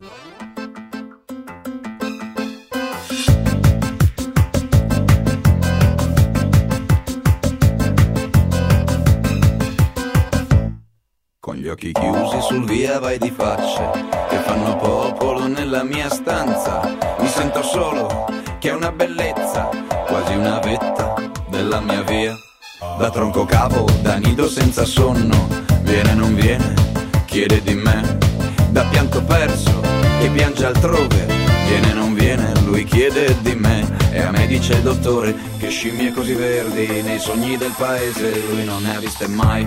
Con gli occhi chiusi sul via vai di facce che fanno popolo nella mia stanza. Mi sento solo, che è una bellezza, quasi una vetta della mia via. Da tronco capo, da nido senza sonno, viene non viene, chiede di me. Da pianto perso, che piange altrove, viene non viene, lui chiede di me. E a me dice il dottore che scimmie così verdi nei sogni del paese lui non ne ha viste mai.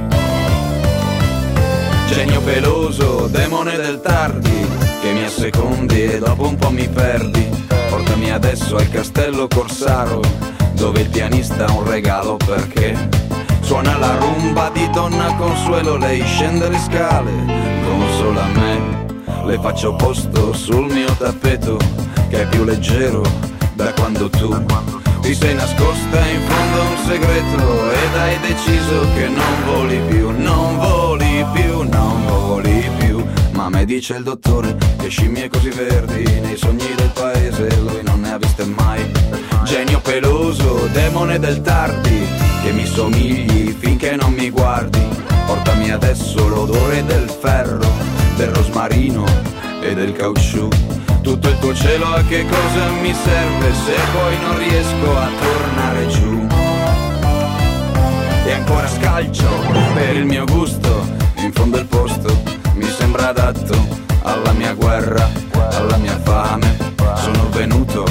Genio peloso, demone del tardi, che mi assecondi e dopo un po' mi perdi. Portami adesso al castello Corsaro, dove il pianista ha un regalo perché suona la rumba di Donna Consuelo, lei scende le scale, consola me. Le faccio posto sul mio tappeto, che è più leggero da quando tu ti sei nascosta in fondo a un segreto ed hai deciso che non voli più, non voli più, non voli più. Ma me dice il dottore che scimmie così verdi nei sogni del paese lui non ne ha viste mai. Genio peloso, demone del tardi, che mi somigli finché non mi guardi. Portami adesso l'odore del ferro, del rosmarino e del caucciù. Tutto il tuo cielo a che cosa mi serve se poi non riesco a tornare giù? E ancora scalcio per il mio gusto, in fondo il posto mi sembra adatto alla mia guerra, alla mia fame. Sono venuto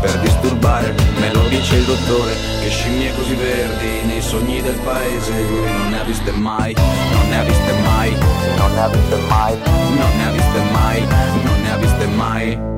per disturbare, me lo dice il dottore, che scimmie così verdi nei sogni del paese lui non ne ha viste mai, non ne ha viste mai, non ne ha viste mai, non ne ha viste mai, non ne ha viste mai.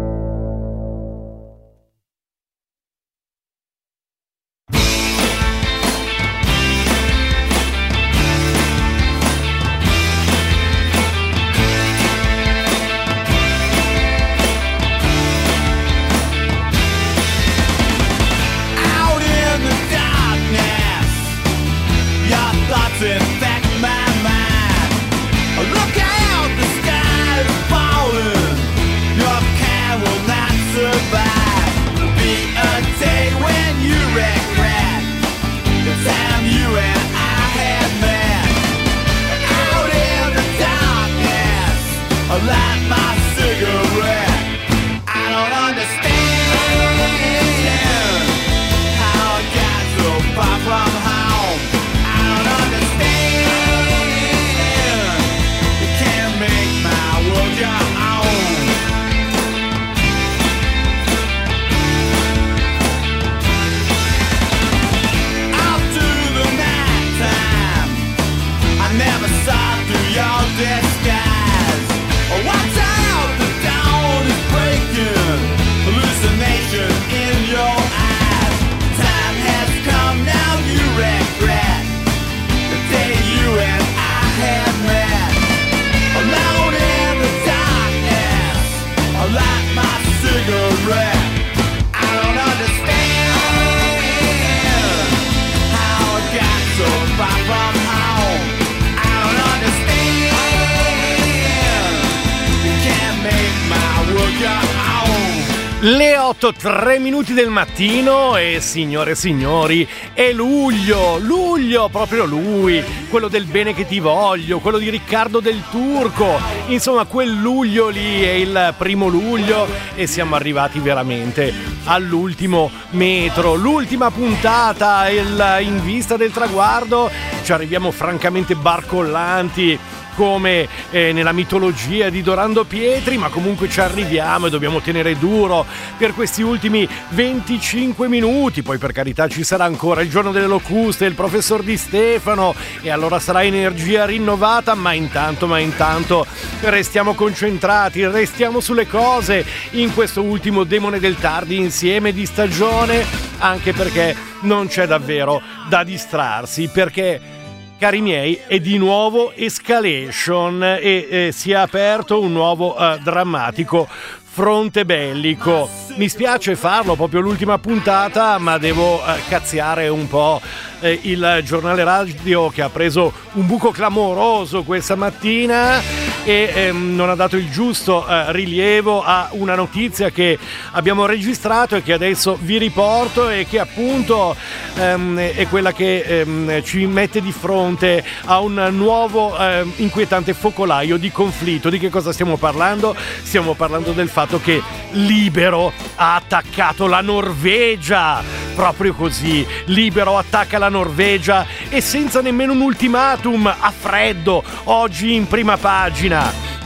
Le 8, 3 minuti del mattino e signore e signori, è luglio, luglio, proprio lui, quello del bene che ti voglio, quello di Riccardo del Turco, insomma quel luglio lì è il primo luglio e siamo arrivati veramente all'ultimo metro, l'ultima puntata il- in vista del traguardo, ci arriviamo francamente barcollanti come eh, nella mitologia di Dorando Pietri, ma comunque ci arriviamo e dobbiamo tenere duro per questi ultimi 25 minuti. Poi per carità ci sarà ancora il giorno delle locuste, il professor Di Stefano e allora sarà energia rinnovata, ma intanto, ma intanto restiamo concentrati, restiamo sulle cose in questo ultimo demone del tardi insieme di stagione, anche perché non c'è davvero da distrarsi, perché Cari miei, è di nuovo Escalation e eh, si è aperto un nuovo eh, drammatico fronte bellico. Mi spiace farlo proprio l'ultima puntata, ma devo eh, cazziare un po' eh, il giornale radio che ha preso un buco clamoroso questa mattina e ehm, non ha dato il giusto eh, rilievo a una notizia che abbiamo registrato e che adesso vi riporto e che appunto ehm, è quella che ehm, ci mette di fronte a un nuovo ehm, inquietante focolaio di conflitto. Di che cosa stiamo parlando? Stiamo parlando del fatto che Libero ha attaccato la Norvegia. Proprio così, Libero attacca la Norvegia e senza nemmeno un ultimatum, a freddo, oggi in prima pagina.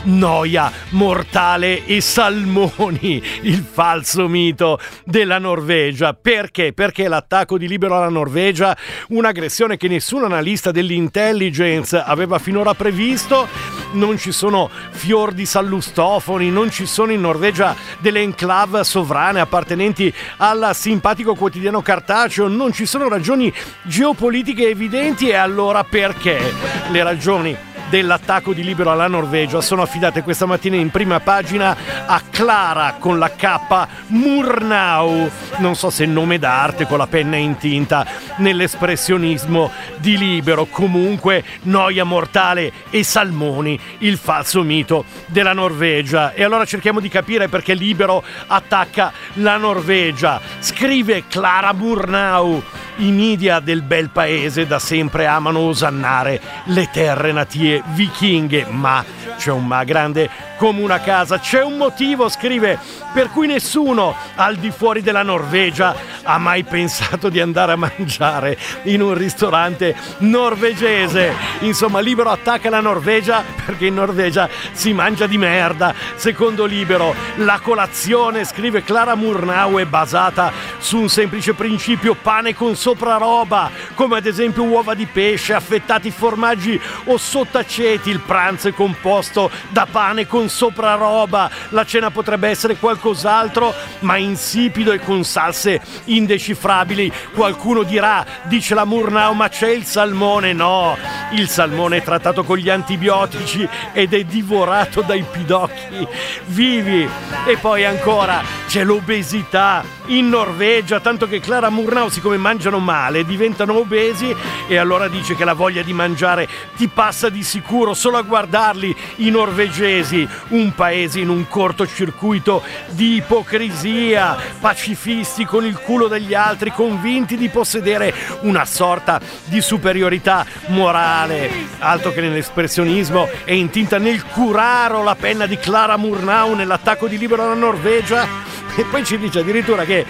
Noia, Mortale e Salmoni, il falso mito della Norvegia. Perché? Perché l'attacco di Libero alla Norvegia, un'aggressione che nessun analista dell'intelligence aveva finora previsto, non ci sono fior di sallustofoni, non ci sono in Norvegia delle enclave sovrane appartenenti al simpatico quotidiano cartaceo, non ci sono ragioni geopolitiche evidenti e allora perché? Le ragioni dell'attacco di Libero alla Norvegia. Sono affidate questa mattina in prima pagina a Clara con la K. Murnau, non so se nome d'arte con la penna in tinta nell'espressionismo di Libero, comunque noia mortale e salmoni, il falso mito della Norvegia. E allora cerchiamo di capire perché Libero attacca la Norvegia. Scrive Clara Murnau. I media del bel paese da sempre amano osannare le terre natie vichinghe, ma c'è un ma grande come una casa, c'è un motivo, scrive, per cui nessuno al di fuori della Norvegia ha mai pensato di andare a mangiare in un ristorante norvegese. Insomma, Libero attacca la Norvegia perché in Norvegia si mangia di merda. Secondo Libero, la colazione, scrive Clara Murnau, è basata su un semplice principio pane con sopraroba, come ad esempio uova di pesce, affettati formaggi o sottaceti. Il pranzo è composto da pane con sopraroba. La cena potrebbe essere qualcos'altro, ma insipido e con salse indecifrabili. Qualcuno dirà, dice la Murnau, ma c'è il salmone. No, il salmone è trattato con gli antibiotici ed è divorato dai pidocchi vivi. E poi ancora c'è l'obesità in Norvegia, tanto che Clara Murnau, siccome mangiano male, diventano obesi e allora dice che la voglia di mangiare ti passa di sicuro solo a guardarli i norvegesi, un paese in un cortocircuito di ipocrisia, pacifisti con il culo degli altri, convinti di possedere una sorta di superiorità morale. Altro che nell'espressionismo è intinta nel curaro la penna di Clara Murnau nell'attacco di Libero alla Norvegia. E poi ci dice addirittura che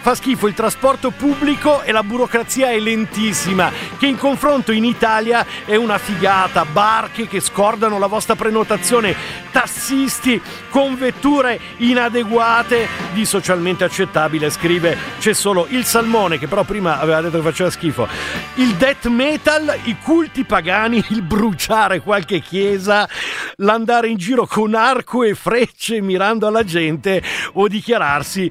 fa schifo il trasporto pubblico e la burocrazia è lentissima, che in confronto in Italia è una figata, barche che scordano la vostra prenotazione, tassisti con vetture inadeguate di socialmente accettabile, scrive c'è solo il salmone che però prima aveva detto che faceva schifo, il death metal, i culti pagani, il bruciare qualche chiesa, l'andare in giro con arco e frecce mirando alla gente o dichiararsi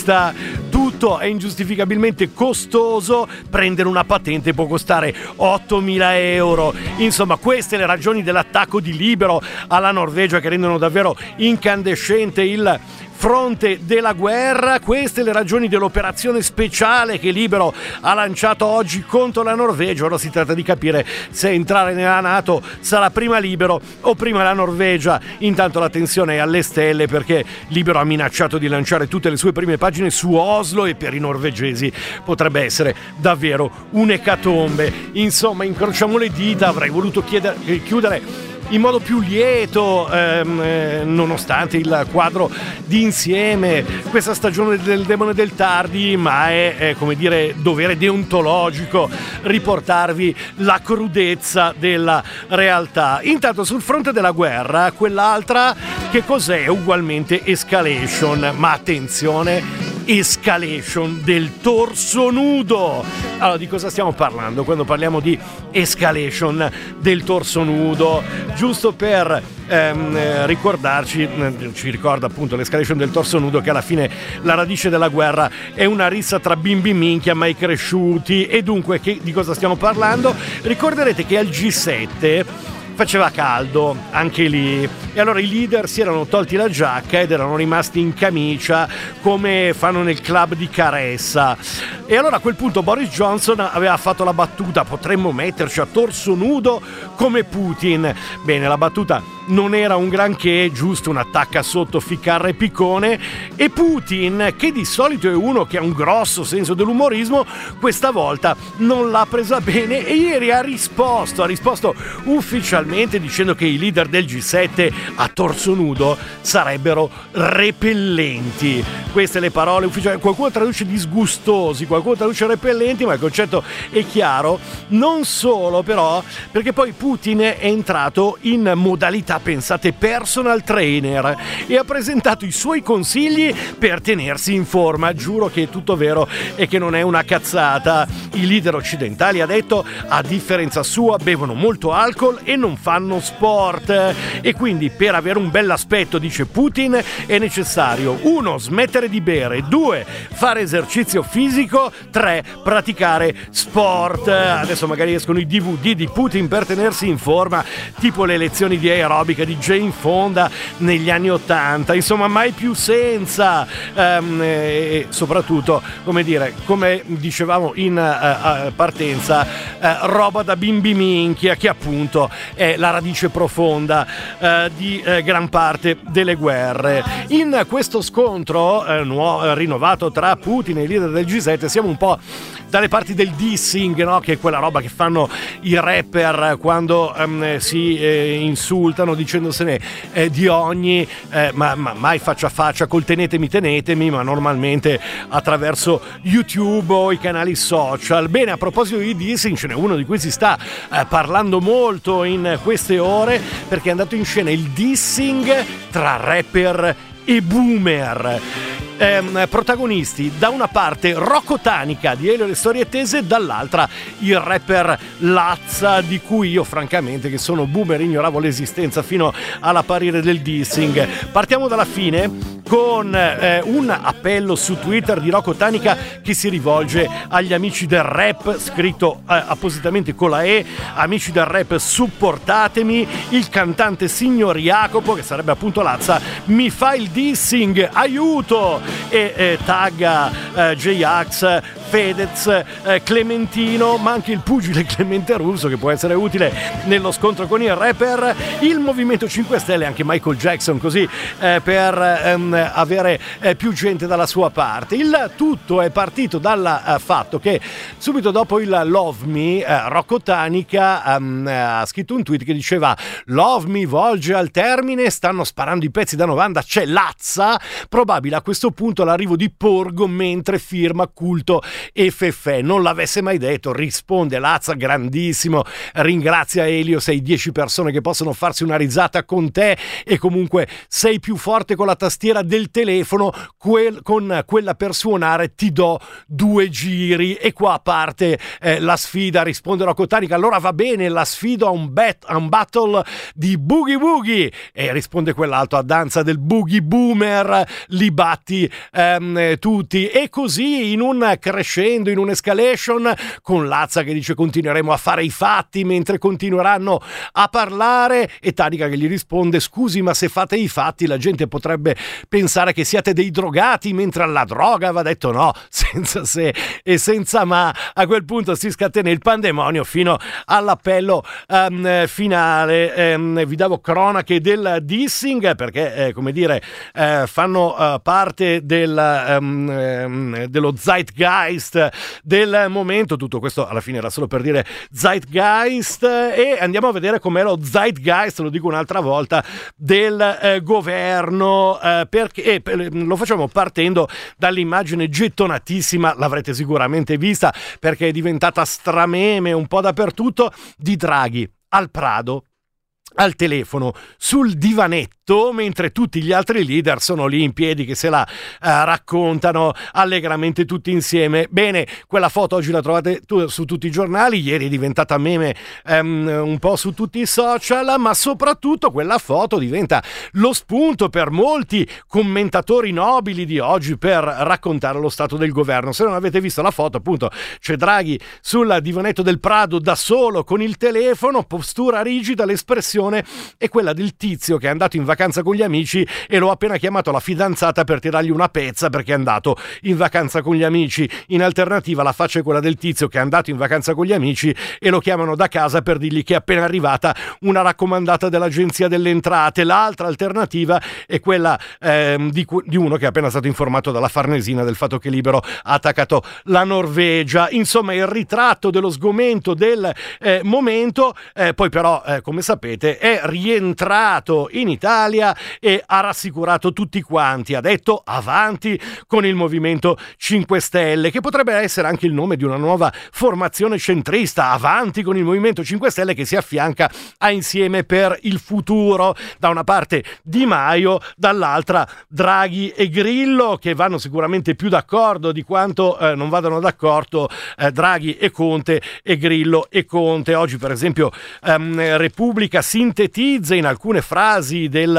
neonazista. Tutto è ingiustificabilmente costoso, prendere una patente può costare 8.000 euro. Insomma, queste le ragioni dell'attacco di Libero alla Norvegia che rendono davvero incandescente il fronte della guerra. Queste le ragioni dell'operazione speciale che Libero ha lanciato oggi contro la Norvegia. Ora si tratta di capire se entrare nella Nato sarà prima Libero o prima la Norvegia. Intanto la tensione è alle stelle perché Libero ha minacciato di lanciare tutte le sue prime pagine su Oslo e per i norvegesi potrebbe essere davvero un'ecatombe. Insomma, incrociamo le dita, avrei voluto chiedere, chiudere in modo più lieto, ehm, eh, nonostante il quadro di insieme, questa stagione del demone del tardi, ma è, è come dire dovere deontologico riportarvi la crudezza della realtà. Intanto sul fronte della guerra, quell'altra che cos'è? Ugualmente escalation, ma attenzione escalation del torso nudo. Allora, di cosa stiamo parlando quando parliamo di escalation del torso nudo? Giusto per ehm, ricordarci, eh, ci ricorda appunto l'escalation del torso nudo che alla fine la radice della guerra è una rissa tra bimbi minchia mai cresciuti e dunque che, di cosa stiamo parlando? Ricorderete che al G7 faceva caldo anche lì. E allora i leader si erano tolti la giacca ed erano rimasti in camicia come fanno nel club di Caressa. E allora a quel punto Boris Johnson aveva fatto la battuta, potremmo metterci a torso nudo come Putin. Bene, la battuta non era un granché, giusto un attacca sotto ficcarra e piccone. E Putin, che di solito è uno che ha un grosso senso dell'umorismo, questa volta non l'ha presa bene e ieri ha risposto, ha risposto ufficialmente dicendo che i leader del G7 a torso nudo sarebbero repellenti. Queste le parole ufficiali, qualcuno traduce disgustosi, qualcuno traduce repellenti, ma il concetto è chiaro, non solo però, perché poi Putin è entrato in modalità pensate personal trainer e ha presentato i suoi consigli per tenersi in forma. Giuro che è tutto vero e che non è una cazzata. I leader occidentali, ha detto, a differenza sua, bevono molto alcol e non fanno sport. E quindi per avere un bell'aspetto, dice Putin, è necessario 1. smettere di bere, 2. fare esercizio fisico, 3. praticare sport. Adesso magari escono i DVD di Putin per tenersi in forma, tipo le lezioni di aerobica di Jane Fonda negli anni Ottanta, insomma mai più senza ehm, e soprattutto, come dire, come dicevamo in uh, partenza, uh, roba da bimbi minchia che appunto è la radice profonda uh, di gran parte delle guerre. In questo scontro nuovo, rinnovato tra Putin e i leader del G7 siamo un po' dalle parti del dissing, no? che è quella roba che fanno i rapper quando um, si eh, insultano dicendosene eh, di ogni, eh, ma, ma, mai faccia a faccia col tenetemi tenetemi, ma normalmente attraverso YouTube o i canali social. Bene, a proposito di dissing, ce n'è uno di cui si sta eh, parlando molto queste ore perché è andato in scena il dissing tra rapper e boomer ehm, protagonisti. Da una parte Rocco Tanica di Elio le storie tese dall'altra il rapper Lazza di cui io francamente che sono boomer ignoravo l'esistenza fino all'apparire del dissing. Partiamo dalla fine con eh, un appello su Twitter di Rocco Tanica che si rivolge agli amici del rap, scritto eh, appositamente con la E, amici del rap supportatemi, il cantante signor Jacopo, che sarebbe appunto Lazza, mi fa il dissing, aiuto! E eh, tagga eh, J-Ax Fedez, eh, Clementino, ma anche il pugile Clemente Russo che può essere utile nello scontro con il rapper, il Movimento 5 Stelle, anche Michael Jackson, così eh, per ehm, avere eh, più gente dalla sua parte. Il tutto è partito dal eh, fatto che subito dopo il Love Me, eh, Rocco Tanica ehm, ha scritto un tweet che diceva Love Me volge al termine, stanno sparando i pezzi da 90, c'è Lazza, probabile a questo punto l'arrivo di Porgo mentre firma culto e Feffè. Non l'avesse mai detto, risponde Lazza grandissimo, ringrazia Elio, sei 10 persone che possono farsi una risata con te. E comunque sei più forte con la tastiera del telefono, quel, con quella per suonare ti do due giri. E qua parte eh, la sfida, risponde Rocco Tanica, allora va bene, la sfido a un, bet, a un battle di Boogie Boogie e risponde quell'altro a danza del Boogie Boomer, li batti ehm, tutti. E così in un crescendo in un'escalation con Lazza che dice continueremo a fare i fatti mentre continueranno a parlare e Tanica che gli risponde scusi ma se fate i fatti la gente potrebbe pensare che siate dei drogati mentre alla droga va detto no senza se e senza ma. A quel punto si scatena il pandemonio fino all'appello um, finale. Um, vi davo cronache del dissing perché eh, come dire eh, fanno uh, parte del, um, dello zeitgeist zeitgeist del momento. Tutto questo alla fine era solo per dire zeitgeist. E andiamo a vedere com'è lo zeitgeist, lo dico un'altra volta, del eh, governo. Eh, perché eh, lo facciamo partendo dall'immagine gettonatissima, l'avrete sicuramente vista perché è diventata strameme un po' dappertutto, di Draghi al Prado al telefono sul divanetto mentre tutti gli altri leader sono lì in piedi che se la uh, raccontano allegramente tutti insieme. Bene, quella foto oggi la trovate tu, su tutti i giornali, ieri è diventata meme um, un po' su tutti i social, ma soprattutto quella foto diventa lo spunto per molti commentatori nobili di oggi per raccontare lo stato del governo. Se non avete visto la foto, appunto, c'è Draghi sul divanetto del Prado da solo con il telefono, postura rigida, l'espressione è quella del tizio che è andato in vacanza con gli amici e l'ho appena chiamato la fidanzata per tirargli una pezza perché è andato in vacanza con gli amici. In alternativa la faccia è quella del tizio che è andato in vacanza con gli amici e lo chiamano da casa per dirgli che è appena arrivata una raccomandata dell'Agenzia delle Entrate. L'altra alternativa è quella ehm, di, di uno che è appena stato informato dalla Farnesina del fatto che Libero ha attaccato la Norvegia. Insomma, il ritratto dello sgomento del eh, momento, eh, poi però, eh, come sapete, è rientrato in Italia e ha rassicurato tutti quanti. Ha detto avanti con il Movimento 5 Stelle, che potrebbe essere anche il nome di una nuova formazione centrista. Avanti con il Movimento 5 Stelle che si affianca a Insieme per il futuro. Da una parte Di Maio, dall'altra Draghi e Grillo, che vanno sicuramente più d'accordo di quanto eh, non vadano d'accordo eh, Draghi e Conte e Grillo e Conte. Oggi, per esempio, ehm, Repubblica sintetizza in alcune frasi del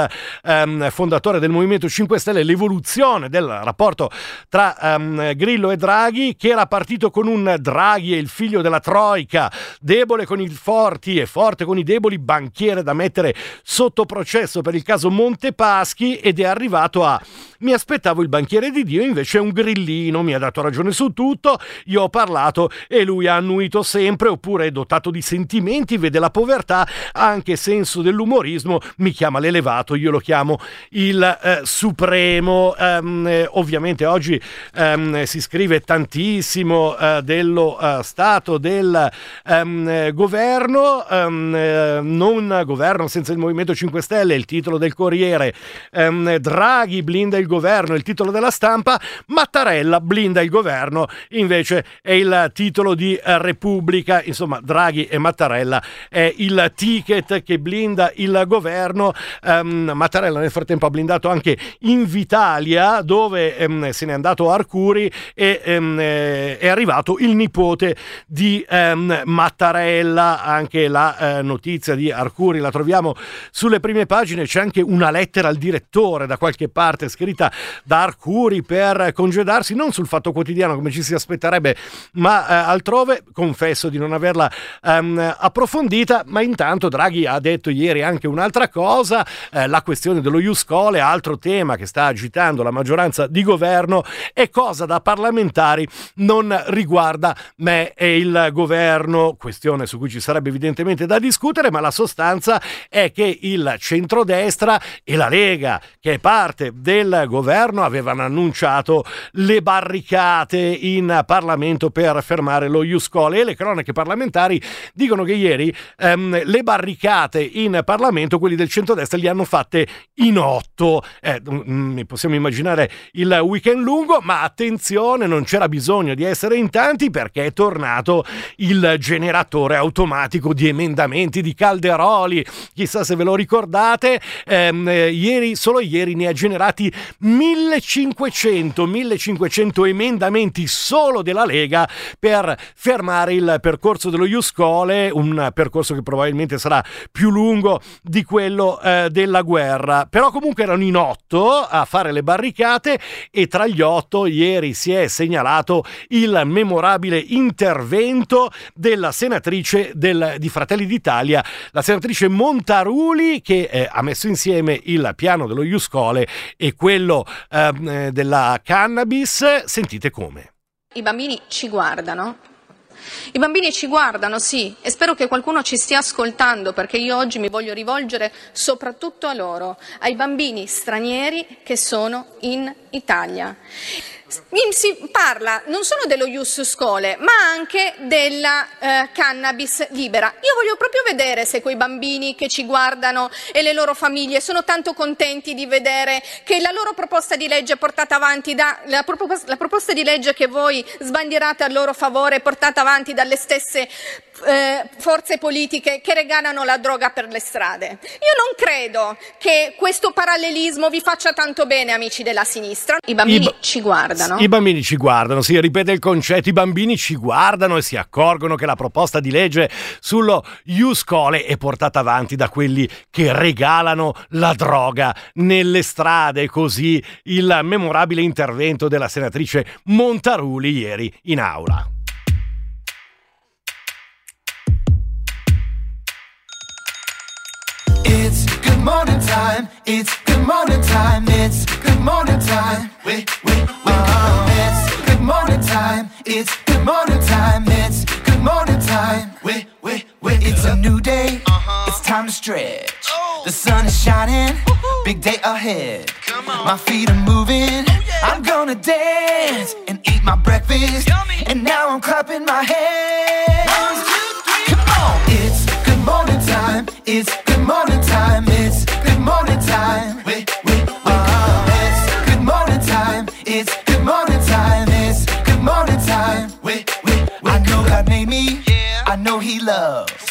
ehm, fondatore del Movimento 5 Stelle l'evoluzione del rapporto tra ehm, Grillo e Draghi, che era partito con un Draghi e il figlio della Troica, debole con i forti e forte con i deboli, banchiere da mettere sotto processo per il caso Montepaschi ed è arrivato a mi aspettavo il banchiere di Dio, invece è un grillino, mi ha dato ragione su tutto, io ho parlato e lui ha annuito sempre, oppure è dotato di sentimenti, vede la povertà, ha anche senso dell'umorismo, mi chiama l'elevato, io lo chiamo il eh, supremo. Um, ovviamente oggi um, si scrive tantissimo uh, dello uh, stato del um, governo, non governo senza il Movimento 5 Stelle, il titolo del Corriere, Draghi blinda il governo, il titolo della stampa, Mattarella blinda il governo, invece è il titolo di Repubblica, insomma Draghi e Mattarella è il ticket che blinda il governo, um, Mattarella nel frattempo ha blindato anche Invitalia dove um, se n'è andato Arcuri e um, è arrivato il nipote di Mattarella, anche la uh, notizia di Arcuri la troviamo sulle prime pagine, c'è anche una lettera al direttore da qualche parte scritta da Arcuri per congedarsi, non sul fatto quotidiano come ci si aspetterebbe, ma eh, altrove. Confesso di non averla ehm, approfondita, ma intanto Draghi ha detto ieri anche un'altra cosa, eh, la questione dello Iuscole, altro tema che sta agitando la maggioranza di governo e cosa da parlamentari non riguarda me e il governo, questione su cui ci sarebbe evidentemente da discutere, ma la sostanza è che il centrodestra e la Lega, che è parte del governo avevano annunciato le barricate in Parlamento per fermare lo Iuscole e le cronache parlamentari dicono che ieri ehm, le barricate in Parlamento, quelli del centrodestra, li hanno fatte in otto. Eh, mm, mm, possiamo immaginare il weekend lungo, ma attenzione, non c'era bisogno di essere in tanti perché è tornato il generatore automatico di emendamenti di Calderoli. Chissà se ve lo ricordate, ehm, ieri, solo ieri ne ha generati 1500, 1500 emendamenti solo della Lega per fermare il percorso dello Iuscole, un percorso che probabilmente sarà più lungo di quello eh, della guerra. Però comunque erano in otto a fare le barricate e tra gli otto ieri si è segnalato il memorabile intervento della senatrice del, di Fratelli d'Italia, la senatrice Montaruli che eh, ha messo insieme il piano dello Iuscole e quello quello ehm, eh, della cannabis, sentite come. I bambini ci guardano. I bambini ci guardano, sì, e spero che qualcuno ci stia ascoltando perché io oggi mi voglio rivolgere soprattutto a loro, ai bambini stranieri che sono in Italia si parla non solo dello Ius Scole, ma anche della eh, cannabis libera. Io voglio proprio vedere se quei bambini che ci guardano e le loro famiglie sono tanto contenti di vedere che la loro proposta di legge portata avanti da, la, proposta, la proposta di legge che voi sbandierate a loro favore è portata avanti dalle stesse eh, forze politiche che regalano la droga per le strade. Io non credo che questo parallelismo vi faccia tanto bene, amici della sinistra. I bambini I ci guardano. I bambini ci guardano, si ripete il concetto, i bambini ci guardano e si accorgono che la proposta di legge sullo Iuscole è portata avanti da quelli che regalano la droga nelle strade, così il memorabile intervento della senatrice Montaruli ieri in aula. Good morning time. It's good morning time. It's good morning time. Wait, wait, wake up. It's good morning time. It's good morning time. It's good morning time. Wait, wait, wait. It's a new day. Uh-huh. It's time to stretch. Oh. The sun is shining. Big day ahead. My feet are moving. Oh, I'm gonna dance and eat my breakfast. And now I'm clapping my hands. One, two, three, Come on. It's good morning time. It's love.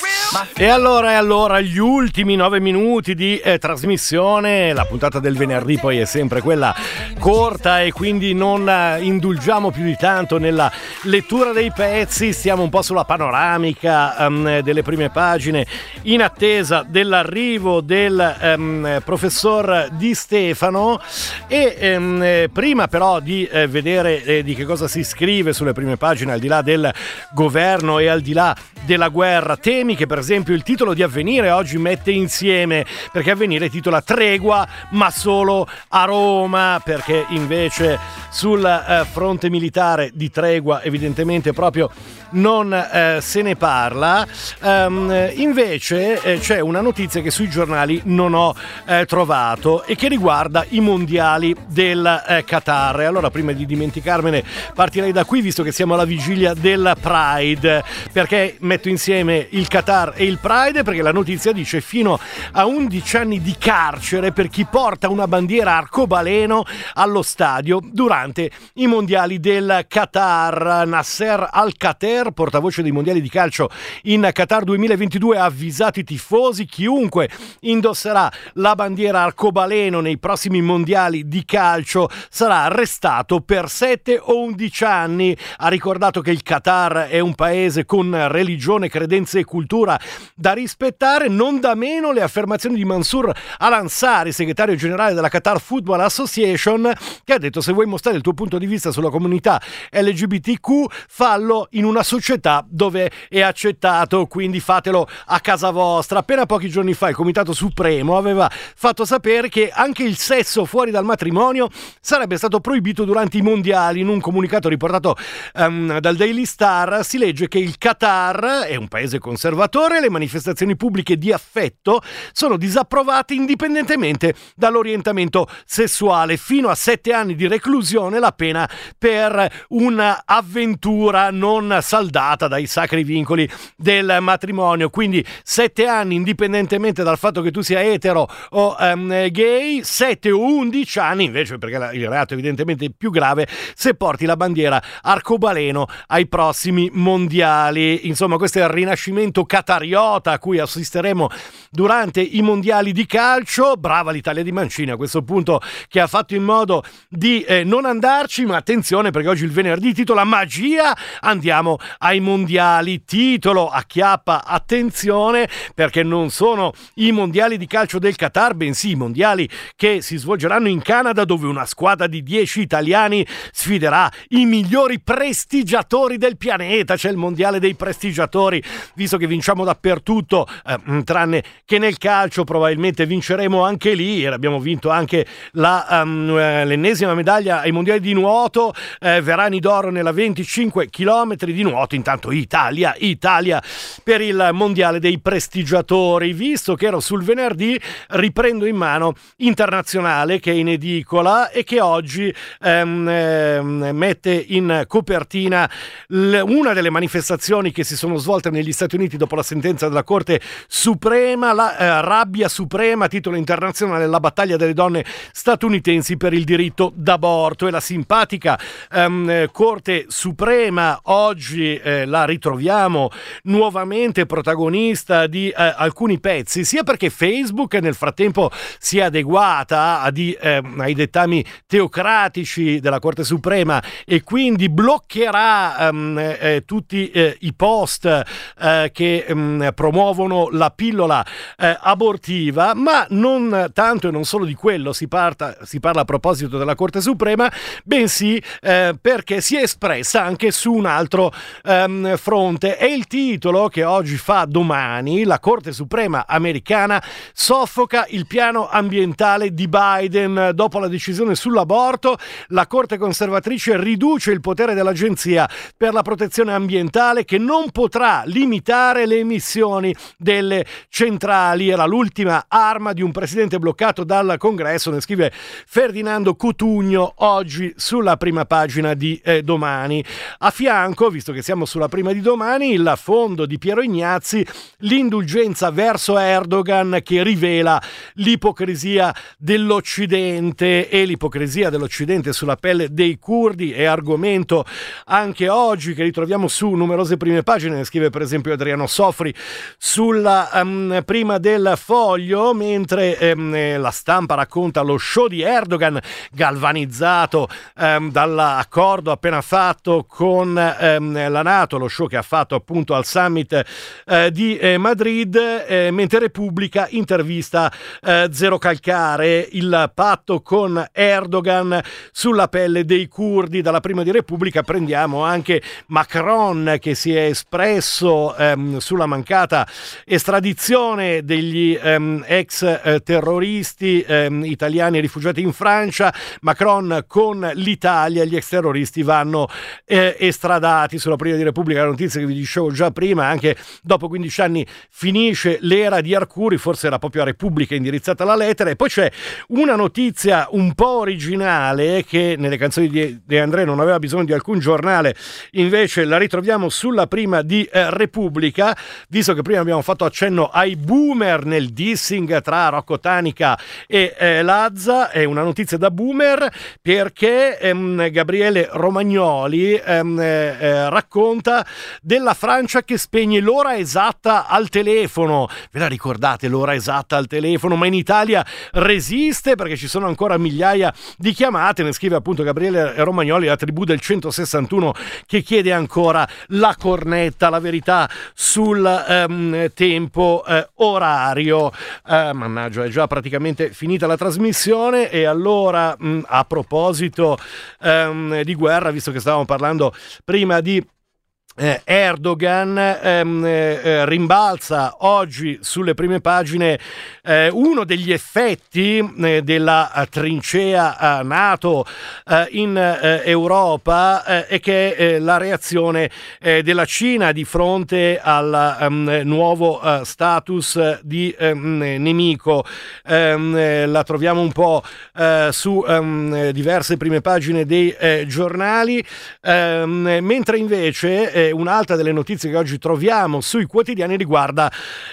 E allora, e allora, gli ultimi nove minuti di eh, trasmissione, la puntata del venerdì poi è sempre quella corta e quindi non eh, indulgiamo più di tanto nella lettura dei pezzi, stiamo un po' sulla panoramica ehm, delle prime pagine in attesa dell'arrivo del ehm, professor Di Stefano. E eh, prima però di eh, vedere eh, di che cosa si scrive sulle prime pagine al di là del governo e al di là della guerra, temi che per esempio il titolo di Avvenire oggi mette insieme, perché Avvenire titola Tregua, ma solo a Roma, perché invece sul eh, fronte militare di tregua evidentemente proprio non eh, se ne parla. Ehm, invece eh, c'è una notizia che sui giornali non ho eh, trovato e che riguarda i mondiali del eh, Qatar. Allora prima di dimenticarmene partirei da qui visto che siamo alla vigilia del Pride, perché metto insieme il Qatar e il Pride perché la notizia dice fino a 11 anni di carcere per chi porta una bandiera arcobaleno allo stadio durante i mondiali del Qatar. Nasser Al-Qatar, portavoce dei mondiali di calcio in Qatar 2022, ha avvisato i tifosi chiunque indosserà la bandiera arcobaleno nei prossimi mondiali di calcio sarà arrestato per 7 o 11 anni. Ha ricordato che il Qatar è un paese con religione, credenze e cultura da rispettare, non da meno le affermazioni di Mansour Al-Ansari, segretario generale della Qatar Football Association, che ha detto se vuoi mostrare il tuo punto di vista sulla comunità LGBTQ, fallo in una società dove è accettato, quindi fatelo a casa vostra. Appena pochi giorni fa il Comitato Supremo aveva fatto sapere che anche il sesso fuori dal matrimonio sarebbe stato proibito durante i mondiali. In un comunicato riportato ehm, dal Daily Star si legge che il Qatar è un paese conservatore e le manifestazioni pubbliche di affetto sono disapprovate indipendentemente dall'orientamento sessuale. Fino a sette anni di reclusione la pena per un'avventura non saldata dai sacri vincoli del matrimonio. Quindi sette anni indipendentemente dal fatto che tu sia etero o ehm, gay, sette o undici anni invece, perché il reato evidentemente è più grave, se porti la bandiera arcobaleno ai prossimi mondiali. Insomma, questo è il rinascimento catariota a cui assisteremo durante i mondiali di calcio. Brava l'Italia di Mancini a questo punto che ha fatto in modo di eh, non andarci, ma attenzione perché oggi il venerdì titola Magia, andiamo ai mondiali. Titolo acchiappa attenzione perché non sono i mondiali di calcio del Qatar, bensì i mondiali che si svolgeranno in Canada dove una squadra di 10 italiani sfiderà i migliori prestigiatori del pianeta. C'è il mondiale dei prestigiatori, visto che vinciamo dappertutto, eh, tranne che nel calcio probabilmente vinceremo anche lì. Abbiamo vinto anche la, ehm, eh, l'ennesima medaglia ai mondiali di nuoto, eh, Verani d'oro nella 25 km di nuoto. Intanto Italia, Italia per il mondiale dei prestigiatori. Visto che ero sul venerdì, riprendo in mano Internazionale che è in edicola e che oggi ehm, ehm, mette in copertina l- una delle manifestazioni che si sono svolte negli Stati Uniti dopo la sentenza della Corte Suprema, la eh, rabbia suprema, titolo internazionale, la battaglia delle donne statunitensi per il diritto d'aborto. E la simpatica ehm, eh, Corte Suprema oggi eh, la ritroviamo nuovamente protagonista di eh, alcuni pezzi, sia perché Facebook nel frattempo si è adeguata di, ehm, ai dettami teocratici della Corte Suprema e quindi bloccherà ehm, eh, tutti eh, i post eh, che ehm, ehm, promuovono la pillola eh, abortiva, ma non tanto e non solo di quello si, parta, si parla a proposito della Corte Suprema, bensì eh, perché si è espressa anche su un altro ehm, fronte. È il titolo che oggi fa domani la Corte Suprema americana soffoca il piano ambientale di Biden dopo la decisione sull'aborto. La Corte conservatrice riduce il potere dell'Agenzia per la protezione ambientale che non potrà limitare le emissioni delle centrali. Era l'ultima arma di un presidente bloccato dal Congresso, ne scrive Ferdinando Cutugno oggi sulla prima pagina di eh, domani. A fianco, visto che siamo sulla prima di domani, il fondo di Piero Ignazzi, l'indulgenza verso Erdogan che rivela l'ipocrisia dell'Occidente e l'ipocrisia dell'Occidente sulla pelle dei curdi è argomento anche oggi che ritroviamo su numerose prime pagine, ne scrive per esempio Adriano Soffri sulla um, prima del foglio, mentre um, la stampa racconta lo show di Erdogan galvanizzato um, dall'accordo appena fatto con la Nato, lo show che ha fatto appunto al summit uh, di eh, Madrid, eh, mentre Repubblica intervista eh, Zero Calcare, il patto con Erdogan sulla pelle dei curdi. Dalla prima di Repubblica prendiamo anche Macron che si è espresso ehm, sulla mancata estradizione degli ehm, ex eh, terroristi ehm, italiani rifugiati in Francia. Macron con l'Italia, gli ex terroristi vanno eh, estradati. Sulla prima di Repubblica la notizia che vi dicevo già prima, anche dopo 15 anni finisce l'era di Arcuri, forse era proprio a Repubblica indirizzata la lettera. E poi c'è una notizia un po' originale che nelle canzoni di De André non aveva bisogno di alcun giornale, invece la ritroviamo sulla prima di eh, Repubblica, visto che prima abbiamo fatto accenno ai boomer nel dissing tra Rocco Tanica e eh, Lazza, è una notizia da boomer perché ehm, Gabriele Romagnoli ehm, eh, eh racconta della Francia che spegne l'ora esatta al telefono. Ve la ricordate l'ora esatta al telefono? Ma in Italia resiste perché ci sono ancora migliaia di chiamate. Ne scrive appunto Gabriele Romagnoli, la tribù del 161, che chiede ancora la cornetta, la verità sul ehm, tempo eh, orario. Eh, mannaggia, è già praticamente finita la trasmissione e allora mh, a proposito ehm, di guerra, visto che stavamo parlando prima di eh, Erdogan ehm, eh, eh, rimbalza oggi sulle prime pagine eh, uno degli effetti eh, della eh, trincea NATO in Europa è che è la reazione della Cina di fronte al um, nuovo status di um, nemico. Um, la troviamo un po' su diverse prime pagine dei giornali, mentre invece un'altra delle notizie che oggi troviamo sui quotidiani riguarda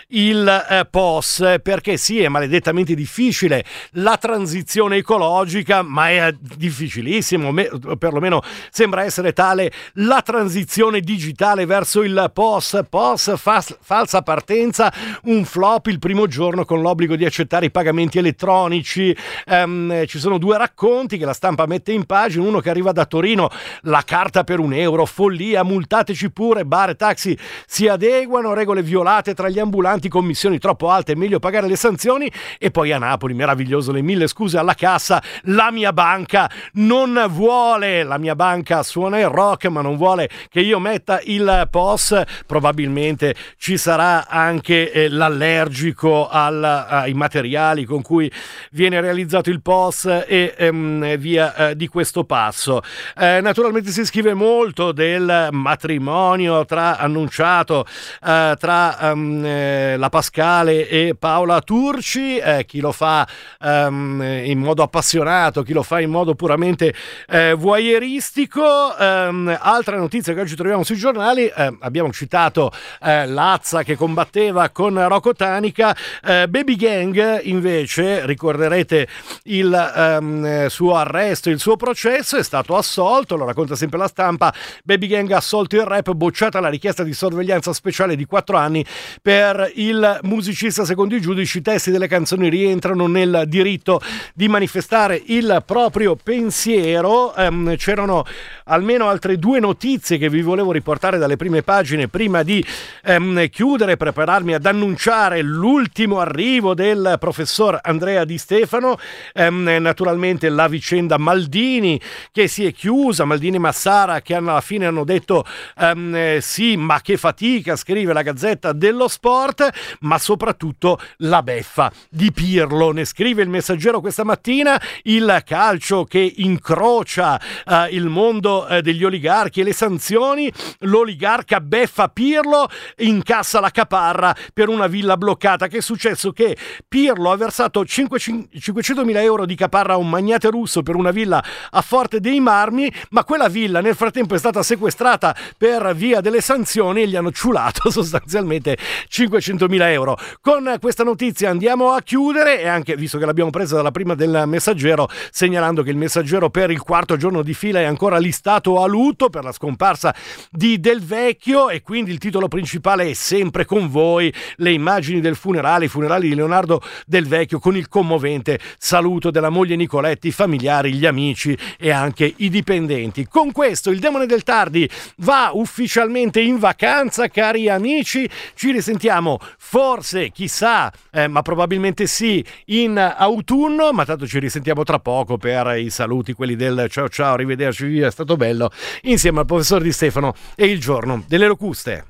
il eh, POS, perché sì, è maledettamente difficile la transizione ecologica, ma è difficilissimo, me, perlomeno sembra essere tale la transizione digitale verso il POS. POS, fa, falsa partenza, un flop il primo giorno con l'obbligo di accettare i pagamenti elettronici. Um, ci sono due racconti che la stampa mette in pagina, uno che arriva da Torino, la carta per un euro, follia, multateci Eccoci pure, bar e taxi si adeguano, regole violate tra gli ambulanti, commissioni troppo alte, è meglio pagare le sanzioni. E poi a Napoli, meraviglioso, le mille scuse alla cassa, la mia banca non vuole, la mia banca suona il rock ma non vuole che io metta il POS, probabilmente ci sarà anche eh, l'allergico al, ai materiali con cui viene realizzato il POS e ehm, via eh, di questo passo. Eh, naturalmente si scrive molto del matrimonio matrimonio tra, annunciato eh, tra um, eh, la Pascale e Paola Turci, eh, chi lo fa um, in modo appassionato, chi lo fa in modo puramente eh, voyeuristico. Um, altra notizia che oggi troviamo sui giornali, eh, abbiamo citato eh, Lazza che combatteva con Rocco Tanica, Baby Gang invece, ricorderete il suo arresto, il suo processo, è stato assolto, lo racconta sempre la stampa, Baby Gang ha assolto il re rap bocciata la richiesta di sorveglianza speciale di 4 anni per il musicista. Secondo i giudici i testi delle canzoni rientrano nel diritto di manifestare il proprio pensiero. Ehm, c'erano almeno altre due notizie che vi volevo riportare dalle prime pagine prima di ehm, chiudere e prepararmi ad annunciare l'ultimo arrivo del professor Andrea Di Stefano. Ehm, naturalmente la vicenda Maldini che si è chiusa Maldini Massara che alla fine hanno detto ehm, sì ma che fatica scrive la Gazzetta dello Sport ma soprattutto la beffa di Pirlo. Ne scrive il messaggero questa mattina il calcio che incrocia eh, il mondo eh, degli oligarchi e le sanzioni l'oligarca beffa Pirlo incassa la caparra per una villa bloccata. Che è successo? Che Pirlo ha versato 500.000 euro di caparra a un magnate russo per una villa a Forte dei Marmi ma quella villa nel frattempo è stata sequestrata per via delle sanzioni gli hanno ciulato sostanzialmente 500.000 euro con questa notizia andiamo a chiudere e anche visto che l'abbiamo presa dalla prima del messaggero segnalando che il messaggero per il quarto giorno di fila è ancora listato a lutto per la scomparsa di Del Vecchio e quindi il titolo principale è sempre con voi le immagini del funerale, i funerali di Leonardo Del Vecchio con il commovente saluto della moglie Nicoletti, i familiari, gli amici e anche i dipendenti. Con questo il demone del tardi va ufficialmente in vacanza, cari amici. Ci risentiamo forse, chissà, eh, ma probabilmente sì, in autunno, ma tanto ci risentiamo tra poco per i saluti, quelli del ciao ciao, arrivederci, è stato bello, insieme al professor Di Stefano e il giorno delle locuste.